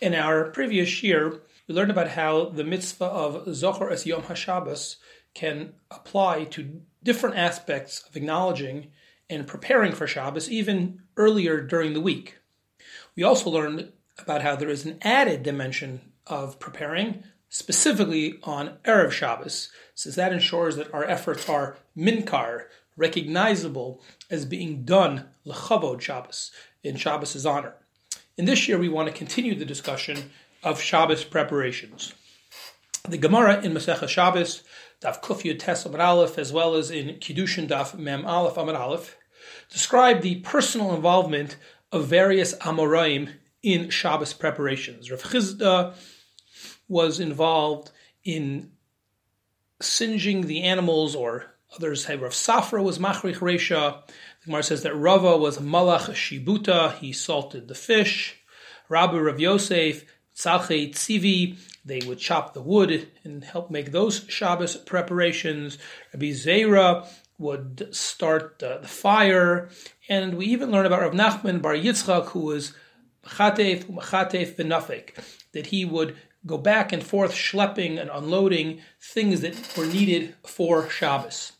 In our previous year, we learned about how the mitzvah of Zachor es Yom HaShabbos can apply to different aspects of acknowledging and preparing for Shabbos, even earlier during the week. We also learned about how there is an added dimension of preparing, specifically on Erev Shabbos, since that ensures that our efforts are minkar, recognizable as being done lechavod Shabbos, in Shabbos' honor. In this year, we want to continue the discussion of Shabbos preparations. The Gemara in Masechah Shabbos, Daf Kufyu Tes Amar Aleph, as well as in Kiddushin Daf Mem Aleph Amar Aleph, describe the personal involvement of various Amoraim in Shabbos preparations. Rav Chisda was involved in singeing the animals, or others say Rav Safra was Machrich Resha. Gemara says that Rava was Malach Shibuta, he salted the fish. Rabbi Rav Yosef, Tzalche Tzivi, they would chop the wood and help make those Shabbos preparations. Rabbi Zera would start the, the fire. And we even learn about Rav Nachman Bar Yitzchak, who was Machatef, Machatef Benafik, that he would go back and forth schlepping and unloading things that were needed for Shabbos.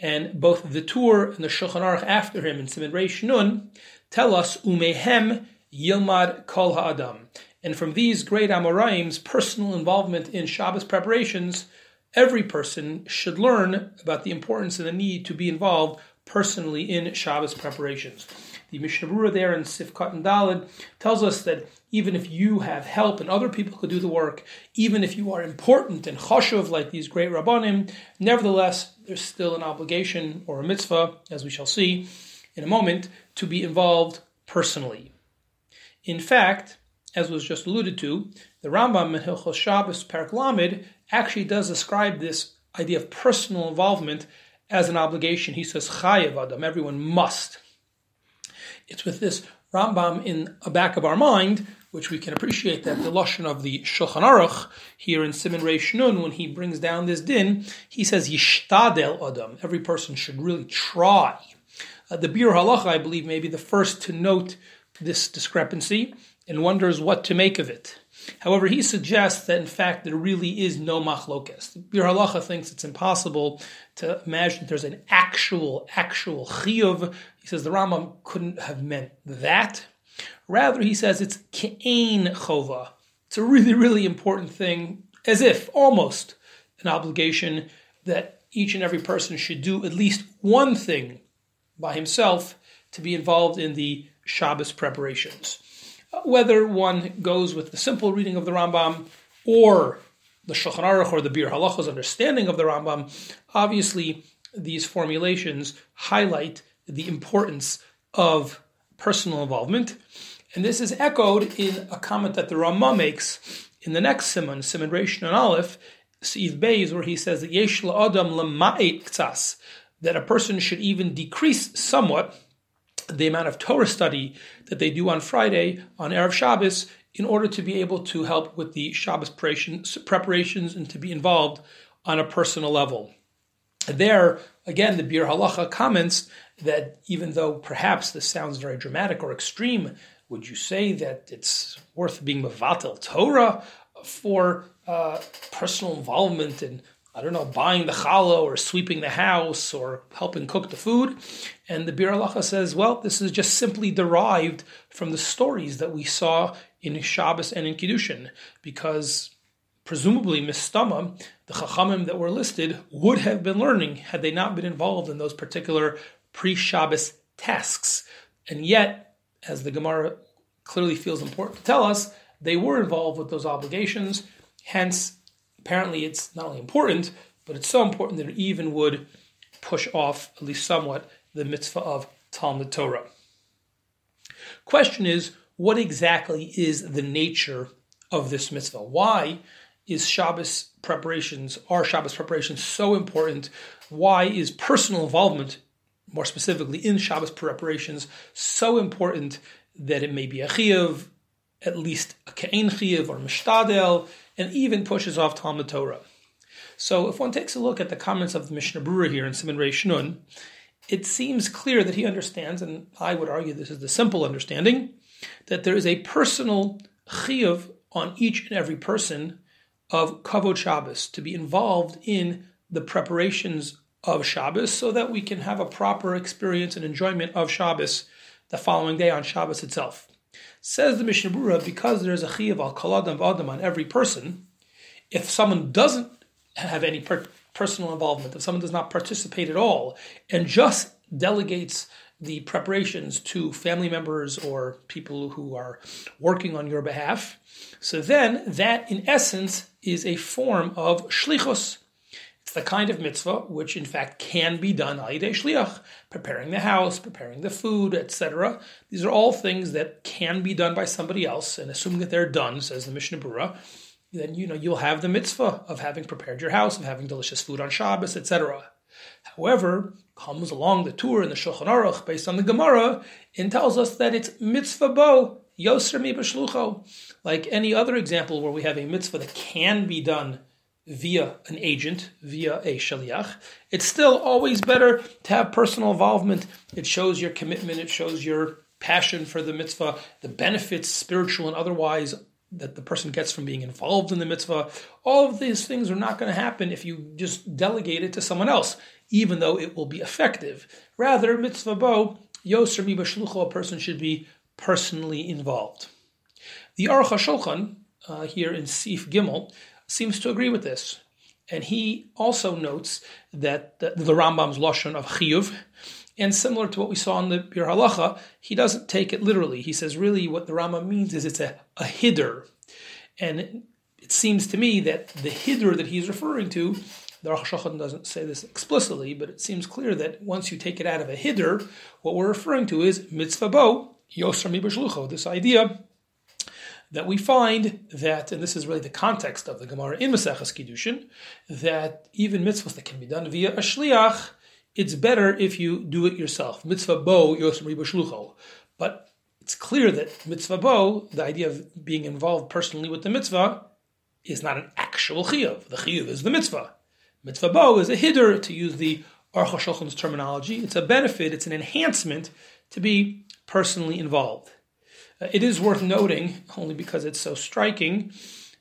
And both the Tur and the Shulchan Aruch after him in Simon Reish Nun tell us Umehem Yilmad Kol Ha'adam. And from these great Amoraim's personal involvement in Shabbos preparations, every person should learn about the importance and the need to be involved personally in Shabbos preparations. The Mishnah Berurah there in Sifkat and Dalid tells us that even if you have help and other people could do the work, even if you are important and choshev like these great rabbanim, nevertheless, there's still an obligation or a mitzvah, as we shall see in a moment, to be involved personally. In fact, as was just alluded to, the Rambam in Hilchos Shabbos Parak Lamed actually does describe this idea of personal involvement as an obligation. He says, Chayev Adam, everyone must. It's with this Rambam in the back of our mind, which we can appreciate that the lashon of the Shulchan Aruch here in Simon Reish Nun, when he brings down this din, he says Yishtadel Adam. Every person should really try. Uh, the Biur Halacha, I believe, may be the first to note this discrepancy and wonders what to make of it. However, he suggests that in fact there really is no machlokes. Biur Halacha thinks it's impossible to imagine there's an actual, actual chiyuv. He says the Rambam couldn't have meant that. Rather, he says it's ke'ain chova. It's a really, really important thing, as if almost an obligation that each and every person should do at least one thing by himself to be involved in the Shabbos preparations uh, whether one goes with the simple reading of the Rambam or the Shulchan Aruch or the Biur Halacha's understanding of the Rambam, obviously these formulations highlight the importance of personal involvement. And this is echoed in a comment that the Rama makes in the next simon, Simon Reish and Aleph, Seiv Beis, where he says that Yesh Adam lema'et ktsas, that a person should even decrease somewhat the amount of Torah study that they do on Friday on Erev Shabbos in order to be able to help with the Shabbos preparations and to be involved on a personal level. There, again, the Biur Halacha comments that even though perhaps this sounds very dramatic or extreme, would you say that it's worth being Mavatel Torah for uh, personal involvement in I don't know, buying the challah or sweeping the house or helping cook the food. And the Biur Halacha says, well, this is just simply derived from the stories that we saw in Shabbos and in Kiddushin, because presumably Mistama, the Chachamim that were listed, would have been learning had they not been involved in those particular pre-Shabbos tasks. And yet, as the Gemara clearly feels important to tell us, they were involved with those obligations. Hence, apparently it's not only important, but it's so important that it even would push off, at least somewhat, the mitzvah of Talmud Torah. Question is, what exactly is the nature of this mitzvah? Why is Shabbos preparations, our Shabbos preparations, so important? Why is personal involvement, more specifically in Shabbos preparations, so important that it may be a chiyuv, at least a ke'en chiyuv or mishtadel, and even pushes off Talmud Torah. So if one takes a look at the comments of the Mishnah Berurah here in Simon Reish Nun, it seems clear that he understands, and I would argue this is the simple understanding, that there is a personal chiyuv on each and every person of Kavod Shabbos to be involved in the preparations of Shabbos so that we can have a proper experience and enjoyment of Shabbos the following day on Shabbos itself. Says the Mishnah Berurah, because there's a chiyav al kaladam adam on every person, if someone doesn't have any per- personal involvement, if someone does not participate at all, and just delegates the preparations to family members or people who are working on your behalf, so then that in essence is a form of shlichus. It's the kind of mitzvah which in fact can be done al shliach, preparing the house, preparing the food, etc. These are all things that can be done by somebody else, and assuming that they're done, says the Mishnah Berurah, then you know you'll have the mitzvah of having prepared your house, of having delicious food on Shabbos, etc. However, comes along the Tur in the Shulchan Aruch based on the Gemara and tells us that it's mitzvah bo yoser mi b'shlucho. Like any other example where we have a mitzvah that can be done via an agent, via a shaliach, it's still always better to have personal involvement. It shows your commitment, it shows your passion for the mitzvah, the benefits, spiritual and otherwise, that the person gets from being involved in the mitzvah. All of these things are not going to happen if you just delegate it to someone else, even though it will be effective. Rather, mitzvah bo, yoser mi a person should be personally involved. The Aruch HaShulchan, uh, here in Sif Gimel, seems to agree with this. And he also notes that the, the Rambam's Lashon of Chiyuv, and similar to what we saw in the Biur Halacha, he doesn't take it literally. He says really what the Rama means is it's a, a hiddur. And it seems to me that the hiddur that he's referring to, the Aruch HaShulchan doesn't say this explicitly, but it seems clear that once you take it out of a hiddur, what we're referring to is mitzvah bo, yosar mi this idea that we find that, and this is really the context of the Gemara in Maseches Kiddushin, that even mitzvahs that can be done via a shliach, it's better if you do it yourself. Mitzvah bo yosem shlucho. But it's clear that mitzvah bo, the idea of being involved personally with the mitzvah, is not an actual chiyuv. The chiyuv is the mitzvah. Mitzvah bo is a hiddur, to use the Aruch terminology. It's a benefit, it's an enhancement to be personally involved. Uh, it is worth noting, only because it's so striking,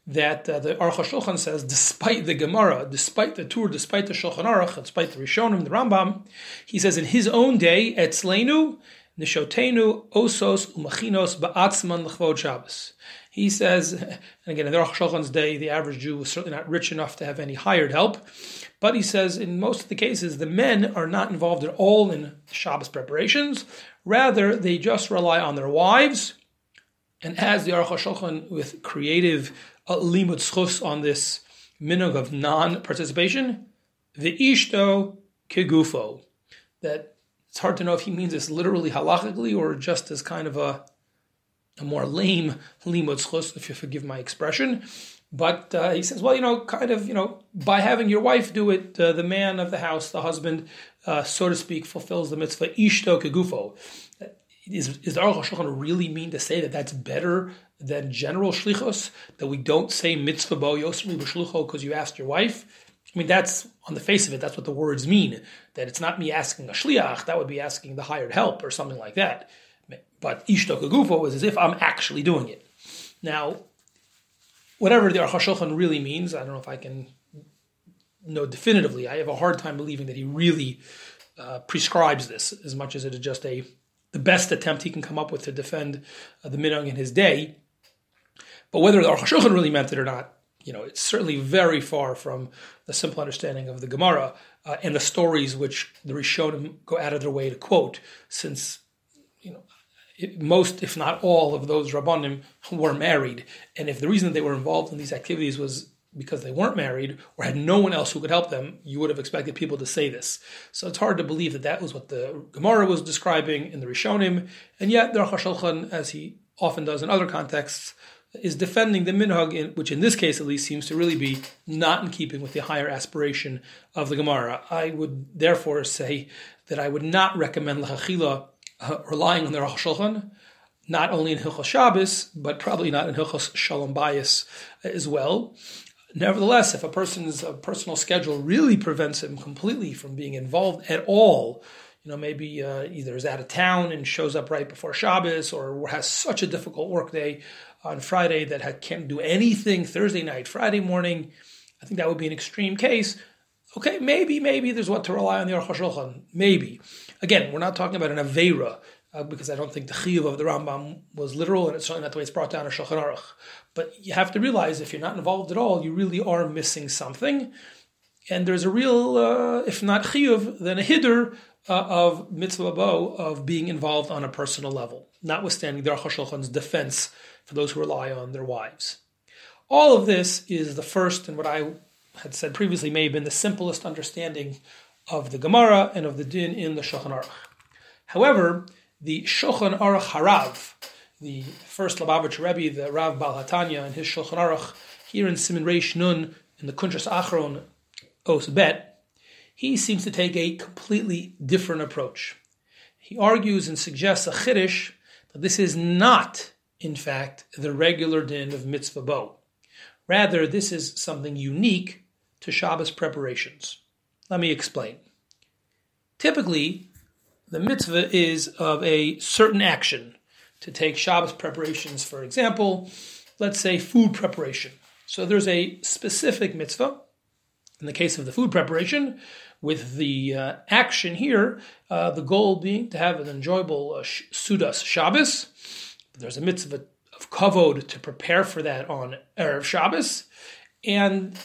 that uh, the Aruch HaShulchan says, despite the Gemara, despite the Tur, despite the Shulchan Aruch, despite the Rishonim, the Rambam, he says in his own day, Etzleinu, Nishotenu, Osos, Umachinos, Ba'atzman, L'chvod Shabbos. He says, and again, in the Aruch HaShulchan's day, the average Jew was certainly not rich enough to have any hired help, but he says in most of the cases, the men are not involved at all in Shabbos preparations. Rather, they just rely on their wives, and as the Aruch HaShulchan with creative limud schus on this minhag of non-participation, the ishto kegufo, that it's hard to know if he means this literally halachically or just as kind of a, a more lame limud schus, if you forgive my expression. But uh, he says, well, you know, kind of, you know, by having your wife do it, uh, the man of the house, the husband, uh, so to speak, fulfills the mitzvah ishto kegufo is, is the Aruch HaShulchan really mean to say that that's better than general shlichos? That we don't say mitzvah bo yosmi b'shlucho because you asked your wife? I mean, that's on the face of it, that's what the words mean. That it's not me asking a shliach, that would be asking the hired help or something like that. But ishto kagufo is as if I'm actually doing it. Now, whatever the Aruch HaShulchan really means, I don't know if I can know definitively. I have a hard time believing that he really uh, prescribes this as much as it is just a the best attempt he can come up with to defend uh, the minhag in his day. But whether the Aruch really meant it or not, you know, it's certainly very far from the simple understanding of the Gemara uh, and the stories which the Rishonim go out of their way to quote, since you know it, most, if not all, of those rabbanim were married, and if the reason they were involved in these activities was because they weren't married or had no one else who could help them, you would have expected people to say this. So it's hard to believe that that was what the Gemara was describing in the Rishonim, and yet the Shulchan, as he often does in other contexts, is defending the minhag, in, which in this case at least seems to really be not in keeping with the higher aspiration of the Gemara. I would therefore say that I would not recommend lachachila uh, relying on the Shulchan, not only in Hilchos Shabbos, but probably not in Hilchos Shalom Bayis as well. Nevertheless, if a person's personal schedule really prevents him completely from being involved at all, you know, maybe uh, either is out of town and shows up right before Shabbos or has such a difficult workday on Friday that can't do anything Thursday night, Friday morning. I think that would be an extreme case. Okay, maybe, maybe there's what to rely on the Aruch. Maybe. Again, we're not talking about an Aveira, uh, because I don't think the Chiyuv of the Rambam was literal, and it's certainly not the way it's brought down in Shulchan Aruch. But you have to realize if you're not involved at all, you really are missing something. And there's a real, uh, if not Chiyuv, then a Hiddur uh, of Mitzvah Bo of being involved on a personal level, notwithstanding the Aruch HaShulchan's defense for those who rely on their wives. All of this is the first, and what I had said previously may have been the simplest understanding of the Gemara and of the Din in the Shulchan Aruch. However, the Shulchan Aruch Harav, the first Lubavitch Rebbe, the Rav Baal HaTanya, and his Shulchan Aruch, here in Siman Reish Nun, in the Kuntres Achron Os Bet, he seems to take a completely different approach. He argues and suggests a chiddush that this is not, in fact, the regular din of mitzvah bo. Rather, this is something unique to Shabbos preparations. Let me explain. Typically, the mitzvah is of a certain action. To take Shabbos preparations, for example, let's say food preparation. So there's a specific mitzvah. In the case of the food preparation, with the uh, action here, uh, the goal being to have an enjoyable uh, Sudas Shabbos. There's a mitzvah of kavod to prepare for that on Erev Shabbos. And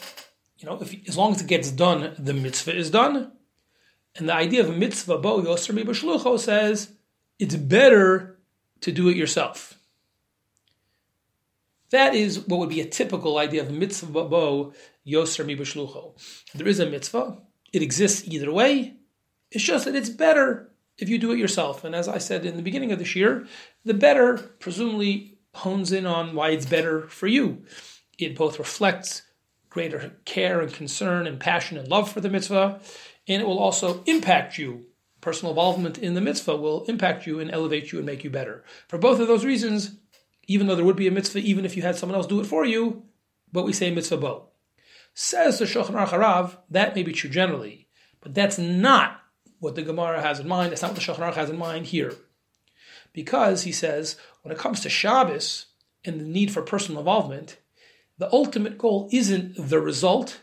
you know, if, as long as it gets done, the mitzvah is done. And the idea of mitzvah bo yoser mi b'shlucho says it's better to do it yourself. That is what would be a typical idea of mitzvah bo yoser mi b'shlucho. There is a mitzvah; it exists either way. It's just that it's better if you do it yourself. And as I said in the beginning of this year, the better presumably hones in on why it's better for you. It both reflects greater care and concern and passion and love for the mitzvah, and it will also impact you. Personal involvement in the mitzvah will impact you and elevate you and make you better. For both of those reasons, even though there would be a mitzvah, even if you had someone else do it for you, but we say mitzvah bo. Says the Shulchan Aruch Harav, that may be true generally, but that's not what the Gemara has in mind. That's not what the Shulchan Aruch has in mind here. Because, he says, when it comes to Shabbos and the need for personal involvement, the ultimate goal isn't the result,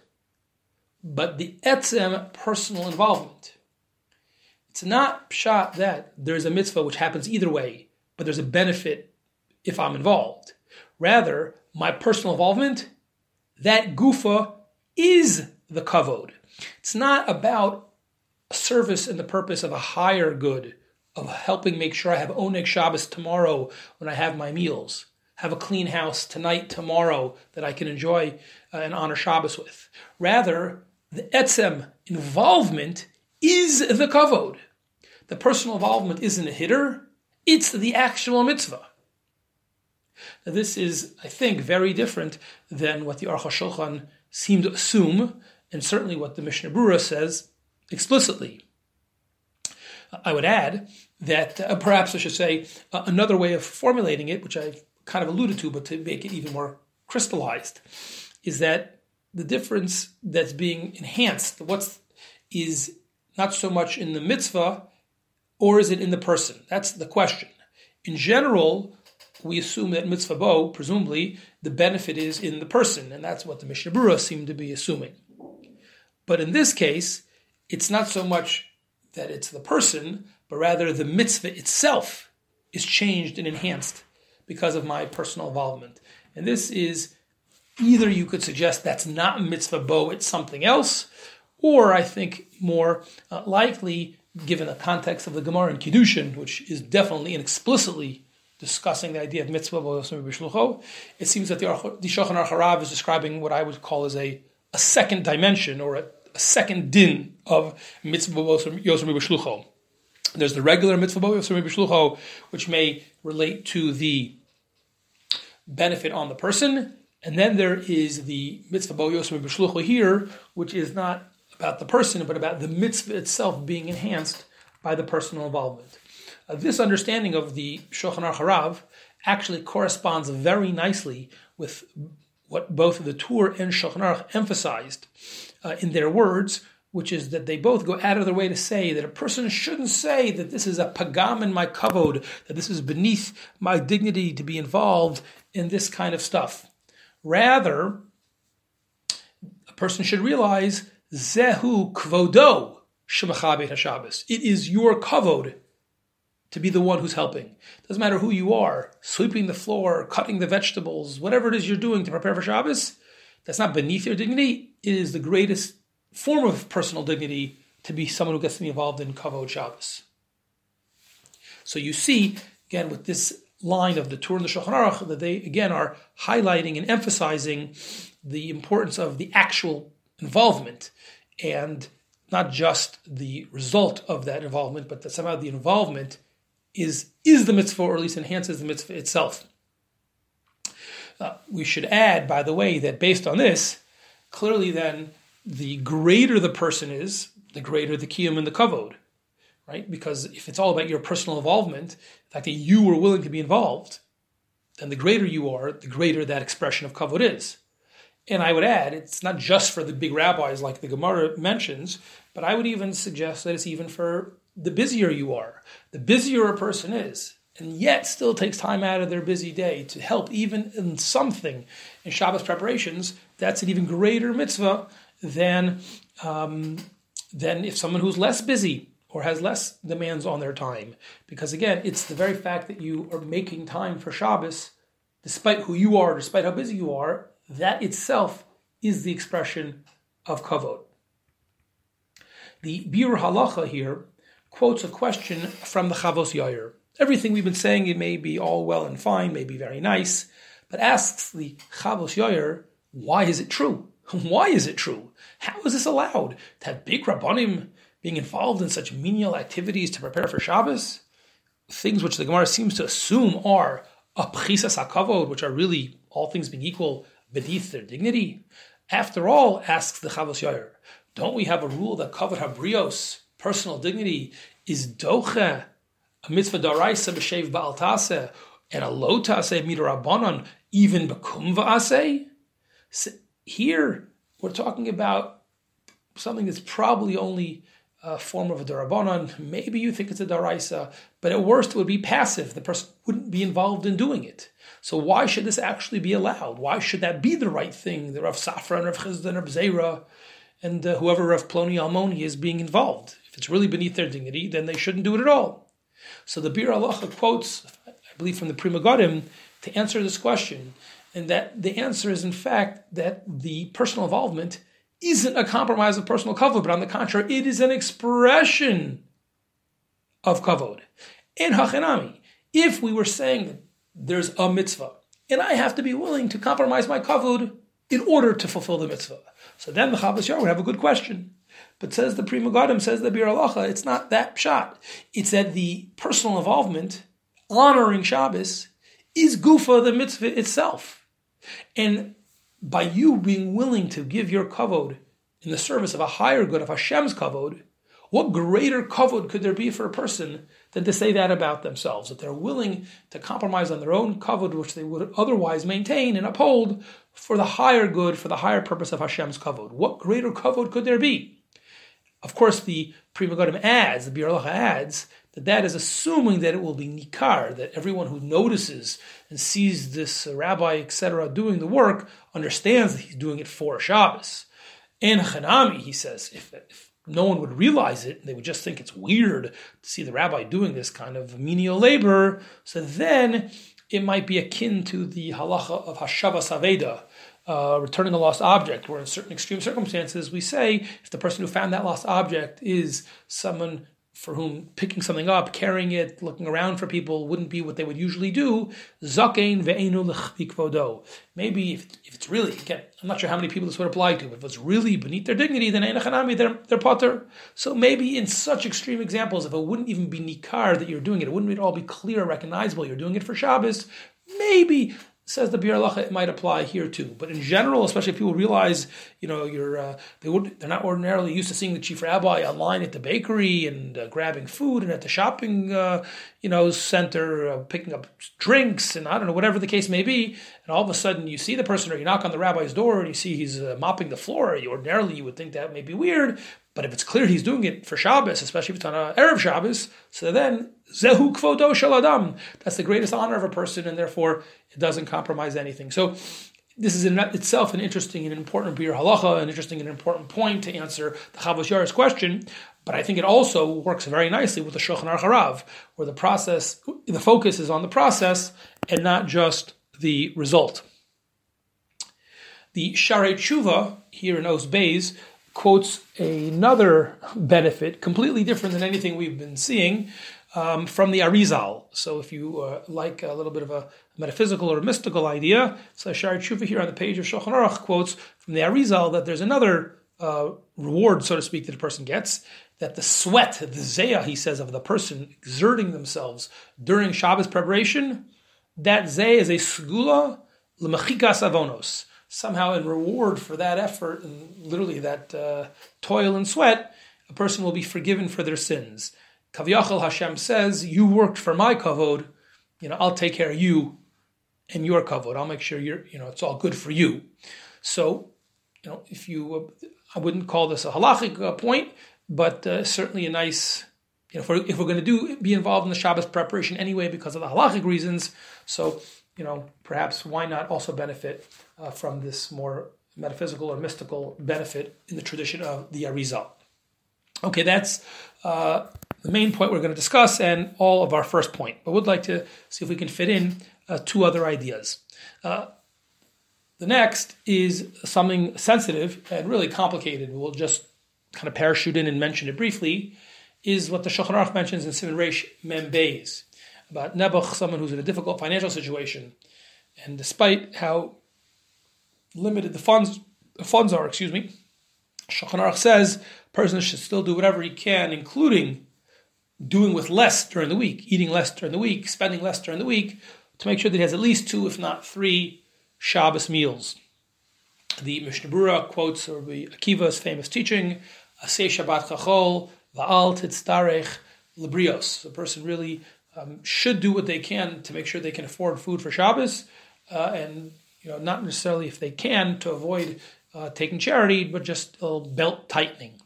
but the etzem personal involvement. It's not pshat that there's a mitzvah which happens either way, but there's a benefit if I'm involved. Rather, my personal involvement, that gufa is the kavod. It's not about service in the purpose of a higher good, of helping make sure I have oneg Shabbos tomorrow when I have my meals have a clean house tonight, tomorrow that I can enjoy uh, and honor Shabbos with. Rather, the etzem involvement is the kavod. The personal involvement isn't a hiddur, it's the actual mitzvah. Now, this is, I think, very different than what the Aruch HaShulchan seemed to assume, and certainly what the Mishnah Berurah says explicitly. I would add that uh, perhaps I should say uh, another way of formulating it, which I've kind of alluded to, but to make it even more crystallized, is that the difference that's being enhanced, what's is not so much in the mitzvah, or is it in the person? That's the question. In general, we assume that mitzvah bo, presumably, the benefit is in the person, and that's what the Mishnah Berurah seemed to be assuming. But in this case, it's not so much that it's the person, but rather the mitzvah itself is changed and enhanced because of my personal involvement. And this is either you could suggest that's not mitzvah bo, it's something else, or I think more uh, likely, given the context of the Gemara in Kiddushin, which is definitely and explicitly discussing the idea of mitzvah bo b'shlucho, it seems that the, the Shulchan Aruch is describing what I would call as a, a second dimension or a, a second din of mitzvah bo b'shlucho. There's the regular mitzvah bo b'shlucho, which may relate to the benefit on the person, and then there is the mitzvah bo yosem b'shlucho here, which is not about the person, but about the mitzvah itself being enhanced by the personal involvement. Uh, this understanding of the Shulchan Harav actually corresponds very nicely with what both the Tur and Shulchan Aruch emphasized uh, in their words, which is that they both go out of their way to say that a person shouldn't say that this is a pagam in my kavod, that this is beneath my dignity to be involved in this kind of stuff. Rather, a person should realize zehu kvodo shemachabet hashabbos. It is your kavod to be the one who's helping. Doesn't matter who you are, sweeping the floor, cutting the vegetables, whatever it is you're doing to prepare for Shabbos, that's not beneath your dignity. It is the greatest form of personal dignity to be someone who gets to be involved in Kavod Shabbos. So you see, again, with this line of the Tur and the Shulchan Aruch, that they again are highlighting and emphasizing the importance of the actual involvement and not just the result of that involvement, but that somehow the involvement is is the mitzvah, or at least enhances the mitzvah itself. Uh, we should add, by the way, that based on this, clearly then the greater the person is, the greater the kiyum and the kavod, right? Because if it's all about your personal involvement, the fact that you were willing to be involved, then the greater you are, the greater that expression of kavod is. And I would add, it's not just for the big rabbis like the Gemara mentions, but I would even suggest that it's even for the busier you are, the busier a person is, and yet still takes time out of their busy day to help even in something in Shabbos preparations, that's an even greater mitzvah than, um, than if someone who's less busy or has less demands on their time. Because again, it's the very fact that you are making time for Shabbos, despite who you are, despite how busy you are, that itself is the expression of kavod. The Biur Halacha here quotes a question from the Chavos Yair. Everything we've been saying, it may be all well and fine, may be very nice, but asks the Chavos Yair, why is it true? Why is it true? How is this allowed to have big rabbanim being involved in such menial activities to prepare for Shabbos? Things which the Gemara seems to assume are a pchisas hakavod, which are really, all things being equal, beneath their dignity. After all, asks the Chavos Yair, don't we have a rule that kavod habrios, personal dignity, is doche, a mitzvah daraisa b'shev ba'al taseh, and a lo taseh even bekum va'aseh? Here, we're talking about something that's probably only a form of a darabanan. Maybe you think it's a daraisa, but at worst it would be passive. The person wouldn't be involved in doing it. So why should this actually be allowed? Why should that be the right thing? The Rav Safra and Rav Chisda and Rav Zera and uh, whoever Rav Ploni Almoni is being involved. If it's really beneath their dignity, then they shouldn't do it at all. So the Bir Allah quotes, I believe from the Pri Megadim, to answer this question and that the answer is in fact that the personal involvement isn't a compromise of personal kavod, but on the contrary, it is an expression of kavod. In hachanami, if we were saying there's a mitzvah, and I have to be willing to compromise my kavod in order to fulfill the mitzvah, so then the Chavos Yair would have a good question. But says the Pri Megadim, says the Biur Halacha, it's not that shot. It's that the personal involvement, honoring Shabbos, is gufa the mitzvah itself. And by you being willing to give your kavod in the service of a higher good, of Hashem's kavod, what greater kavod could there be for a person than to say that about themselves? That they're willing to compromise on their own kavod, which they would otherwise maintain and uphold, for the higher good, for the higher purpose of Hashem's kavod. What greater kavod could there be? Of course, the Pri Megadim adds, the Bir adds, that that is assuming that it will be nikar, that everyone who notices and sees this rabbi, etc., doing the work understands that he's doing it for Shabbos. In Hanami, he says, if, if no one would realize it, they would just think it's weird to see the rabbi doing this kind of menial labor, so then it might be akin to the halacha of Hashavas Aveda, uh, returning a lost object, where in certain extreme circumstances we say if the person who found that lost object is someone for whom picking something up, carrying it, looking around for people wouldn't be what they would usually do. Zakein ve'enu Maybe if, if it's really, again, I'm not sure how many people this would apply to, but if it's really beneath their dignity, then einachanami, they're, they're potter. So maybe in such extreme examples, if it wouldn't even be nikar that you're doing it, it wouldn't at all be clear, recognizable, you're doing it for Shabbos, maybe says the Bir it might apply here too. But in general, especially if people realize, you know, you're uh, they would they're not ordinarily used to seeing the chief rabbi online at the bakery and uh, grabbing food and at the shopping, uh, you know, center, uh, picking up drinks, and I don't know, whatever the case may be. And all of a sudden, you see the person, or you knock on the rabbi's door, and you see he's uh, mopping the floor. Ordinarily, you would think that may be weird, but if it's clear he's doing it for Shabbos, especially if it's on a erev Shabbos, so then zehu kvodo shaladam. That's the greatest honor of a person, and therefore it doesn't compromise anything. So this is in itself an interesting and important Biur Halacha, an interesting and important point to answer the Chavos Yair's question. But I think it also works very nicely with the Shulchan Aruch Harav, where the process, the focus is on the process and not just the result. The Sharei Tshuva here in Os Beis quotes another benefit, completely different than anything we've been seeing, um, from the Arizal. So if you uh, like a little bit of a metaphysical or mystical idea, so Sharei Tshuva here on the page of Shulchan Aruch quotes from the Arizal that there's another uh, reward, so to speak, that a person gets, that the sweat, the zayah, he says, of the person exerting themselves during Shabbos preparation, that zayah is a segula l'mechikas avonos. Somehow, in reward for that effort and literally that uh, toil and sweat, a person will be forgiven for their sins. Kaviyachal Hashem says, "You worked for my kavod, you know, I'll take care of you and your kavod. I'll make sure you're, you know, it's all good for you." So, you know, if you, uh, I wouldn't call this a halachic uh, point, but uh, certainly a nice. You know, if we're, if we're going to do be involved in the Shabbos preparation anyway because of the halachic reasons, so you know, perhaps why not also benefit uh, from this more metaphysical or mystical benefit in the tradition of the Arizal? Okay, that's uh, the main point we're going to discuss and all of our first point. But would like to see if we can fit in uh, two other ideas. Uh, the next is something sensitive and really complicated. We'll just kind of parachute in and mention it briefly. Is what the Shulchan Aruch mentions in Simon Reish Mem Beis about Nebuch, someone who's in a difficult financial situation, and despite how limited the funds the funds are, excuse me, Shulchan Aruch says person should still do whatever he can, including doing with less during the week, eating less during the week, spending less during the week, to make sure that he has at least two, if not three, Shabbos meals. The Mishnah Berurah quotes Rabbi Akiva's famous teaching, Aseh Shabbat Chachol, Va'al Titztarech Librios. The person really um, should do what they can to make sure they can afford food for Shabbos, uh, and you know not necessarily if they can to avoid uh, taking charity, but just a little belt tightening.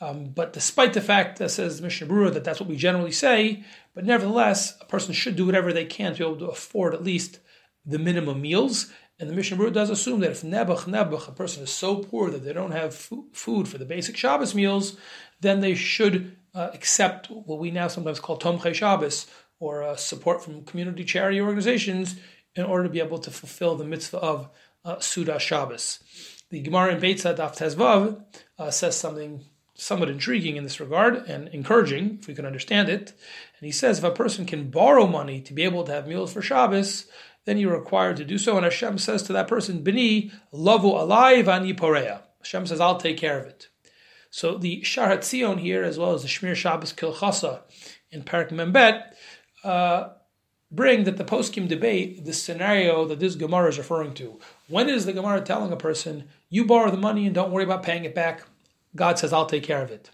Um, but despite the fact that says the Mishnah Berurah that that's what we generally say, but nevertheless, a person should do whatever they can to be able to afford at least the minimum meals. And the Mishnah Berurah does assume that if nebuch nebuch, a person is so poor that they don't have food for the basic Shabbos meals, then they should uh, accept what we now sometimes call Tomchei Shabbos, or uh, support from community charity organizations, in order to be able to fulfill the mitzvah of uh, Suda Shabbos. The Gemara in Beitzah Daf Tezvav uh, says something somewhat intriguing in this regard and encouraging, if we can understand it. And he says if a person can borrow money to be able to have meals for Shabbos, then you're required to do so. And Hashem says to that person, Bini, lavu alive ani porea. Hashem says, I'll take care of it. So the Shaar HaTziyun here, as well as the Shmir Shabbos Kilchasa in Parak Membet, uh, bring that the poskim debate the scenario that this Gemara is referring to. When is the Gemara telling a person, you borrow the money and don't worry about paying it back? God says, I'll take care of it.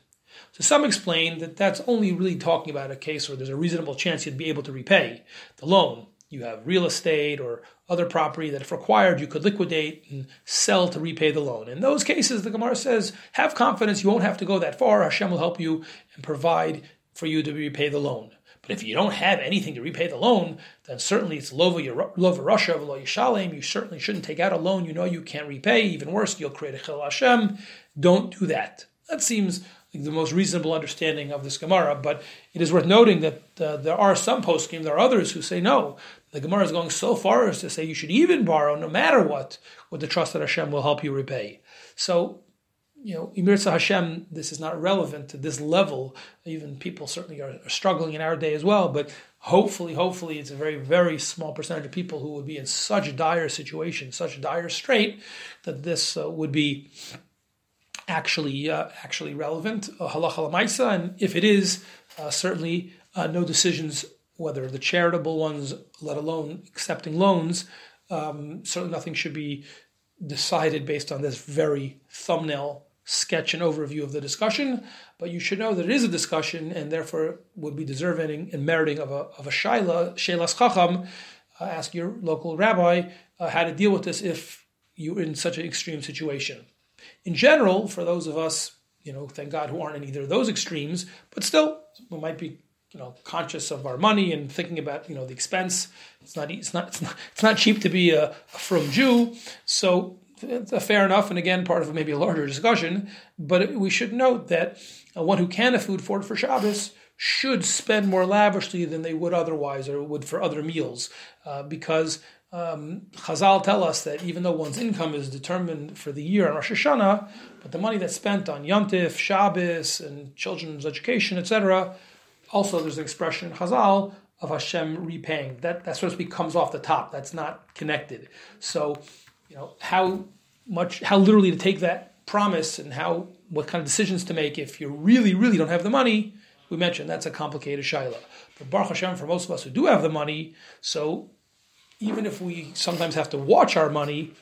So some explain that that's only really talking about a case where there's a reasonable chance you'd be able to repay the loan. You have real estate or other property that, if required, you could liquidate and sell to repay the loan. In those cases, the Gemara says, have confidence, you won't have to go that far. Hashem will help you and provide for you to repay the loan. But if you don't have anything to repay the loan, then certainly it's lova rasha, v'lo yishalem. You certainly shouldn't take out a loan you know you can't repay. Even worse, you'll create a chil Hashem. Don't do that. That seems like the most reasonable understanding of this Gemara. But it is worth noting that uh, there are some poskim, there are others who say no. The Gemara is going so far as to say you should even borrow, no matter what, with the trust that Hashem will help you repay. So, you know, Imirza Hashem, this is not relevant to this level. Even people certainly are, struggling in our day as well. But hopefully, hopefully, it's a very, very small percentage of people who would be in such dire situation, such dire strait, that this uh, would be actually uh, actually relevant, uh, halacha lamaisa, and if it is, uh, certainly uh, no decisions, whether the charitable ones, let alone accepting loans, um, certainly nothing should be decided based on this very thumbnail sketch an overview of the discussion, but you should know that it is a discussion and therefore would be deserving and meriting of a, of a shaila, sheilas chacham. Uh, ask your local rabbi uh, how to deal with this if you're in such an extreme situation. In general, for those of us, you know, thank God, who aren't in either of those extremes, but still, we might be you know conscious of our money and thinking about you know the expense. It's not it's not it's not, it's not cheap to be a frum Jew. So fair enough, and again, part of maybe a larger discussion. But we should note that uh, one who can afford for for Shabbos should spend more lavishly than they would otherwise or would for other meals, uh, because um, Chazal tell us that even though one's income is determined for the year on Rosh Hashanah, but the money that's spent on Yontif, Shabbos, and children's education, etc., also there's an expression in Chazal of Hashem repaying. That that sort of comes off the top. That's not connected. So, you know how much, how literally to take that promise and how what kind of decisions to make if you really, really don't have the money. We mentioned that's a complicated shaila. But Baruch Hashem, for most of us who do have the money, so even if we sometimes have to watch our money,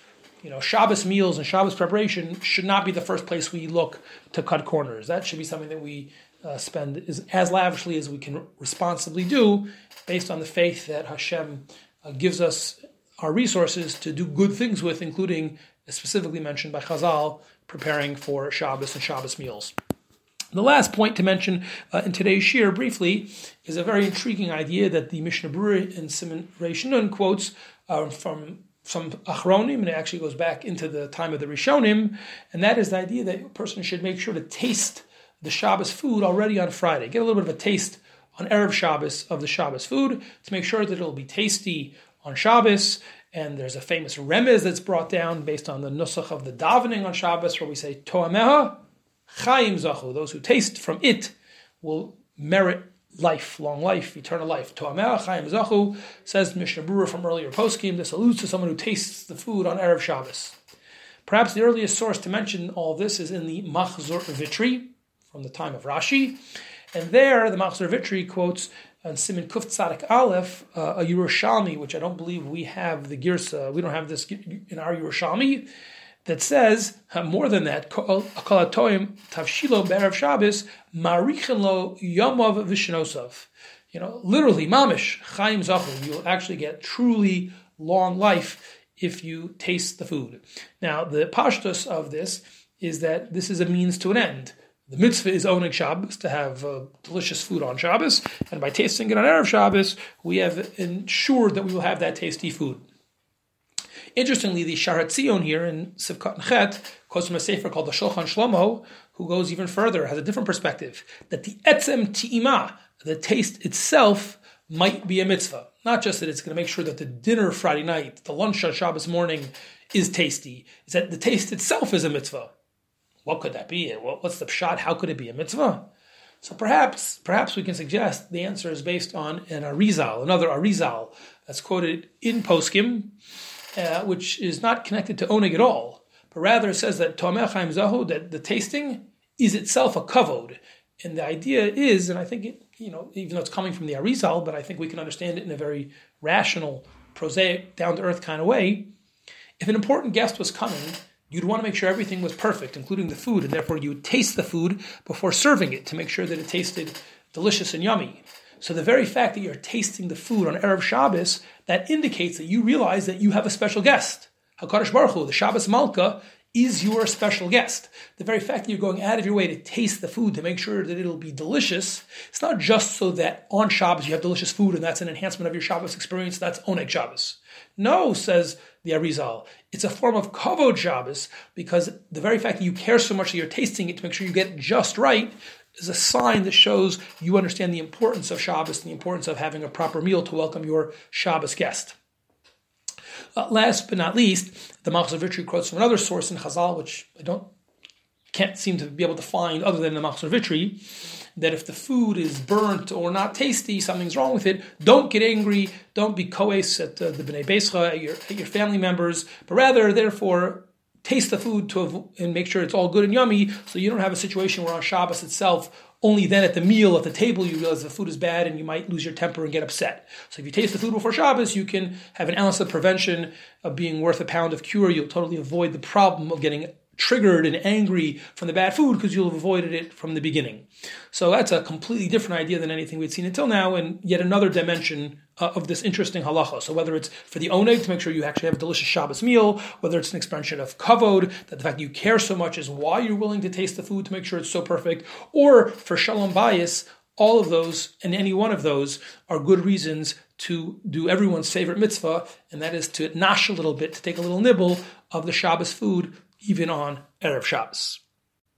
you know, Shabbos meals and Shabbos preparation should not be the first place we look to cut corners. That should be something that we uh, spend as, as lavishly as we can responsibly do, based on the faith that Hashem uh, gives us our resources to do good things with, including, specifically mentioned by Chazal, preparing for Shabbos and Shabbos meals. The last point to mention uh, in today's shiur briefly is a very intriguing idea that the Mishnah Berurah in Simon Reishnun quotes uh, from some Achronim, and it actually goes back into the time of the Rishonim, and that is the idea that a person should make sure to taste the Shabbos food already on Friday. Get a little bit of a taste on Erev Shabbos of the Shabbos food to make sure that it'll be tasty on Shabbos. And there's a famous remez that's brought down based on the nusach of the davening on Shabbos, where we say Toameha Chaim Zachu. Those who taste from it will merit life, long life, eternal life. Toameha Chaim Zachu says Mishnah Berurah from earlier poskim. This alludes to someone who tastes the food on Erev Shabbos. Perhaps the earliest source to mention all this is in the Machzor Vitri, from the time of Rashi. And there, the Machzor Vitri quotes on Simon Kuf Tzadik Aleph, uh, a Yerushalmi, which I don't believe we have the Girsa, we don't have this in our Yerushalmi, that says, uh, more than that, Akalatoim Tavshilo Be'erev Shabbos, Marichenlo Yomov Vishnosov. You know, literally, Mamish, Chaim Zachu, you'll actually get truly long life if you taste the food. Now, the pashtus of this is that this is a means to an end. The mitzvah is oneg Shabbos to have uh, delicious food on Shabbos, and by tasting it on Erev Shabbos, we have ensured that we will have that tasty food. Interestingly, the Shaar HaTziyun here in Sivkat Chet quotes from a sefer called the Shulchan Shlomo, who goes even further, has a different perspective, that the etzem ti'ima, the taste itself, might be a mitzvah. Not just that it's going to make sure that the dinner Friday night, the lunch on Shabbos morning, is tasty. It's that the taste itself is a mitzvah. What could that be? What's the shot? How could it be a mitzvah? So perhaps, perhaps we can suggest the answer is based on an Arizal, another Arizal that's quoted in Poskim, uh, which is not connected to Oneg at all, but rather says that Toameha Chaim Zachu, that the tasting is itself a kavod. And the idea is, and I think it, you know, even though it's coming from the Arizal, but I think we can understand it in a very rational, prosaic, down to earth kind of way. If an important guest was coming You'd want to make sure everything was perfect, including the food, and therefore you would taste the food before serving it to make sure that it tasted delicious and yummy. So the very fact that you're tasting the food on Erev Shabbos, that indicates that you realize that you have a special guest. HaKadosh Baruch Hu, the Shabbos Malka, is your special guest. The very fact that you're going out of your way to taste the food to make sure that it'll be delicious, it's not just so that on Shabbos you have delicious food and that's an enhancement of your Shabbos experience, that's Oneg Shabbos. No, says the Arizal. It's a form of kavod Shabbos because the very fact that you care so much that you're tasting it to make sure you get it just right is a sign that shows you understand the importance of Shabbos and the importance of having a proper meal to welcome your Shabbos guest. Uh, last but not least, the Machzor Vitri quotes from another source in Chazal, which I don't can't seem to be able to find other than the Machzor Vitri, that if the food is burnt or not tasty, something's wrong with it. Don't get angry. Don't be koes at uh, the bnei beischa, at your, at your family members, but rather, therefore, taste the food to and make sure it's all good and yummy, so you don't have a situation where on Shabbos itself, only then at the meal at the table you realize the food is bad and you might lose your temper and get upset. So if you taste the food before Shabbos, you can have an ounce of prevention of being worth a pound of cure. You'll totally avoid the problem of getting triggered and angry from the bad food because you'll have avoided it from the beginning. So that's a completely different idea than anything we'd seen until now, and yet another dimension uh, of this interesting halacha. So whether it's for the oneg to make sure you actually have a delicious Shabbos meal, whether it's an expression of kavod, that the fact you care so much is why you're willing to taste the food to make sure it's so perfect, or for shalom bayis, all of those and any one of those are good reasons to do everyone's favorite mitzvah, and that is to nosh a little bit, to take a little nibble of the Shabbos food, even on Erev Shabbos.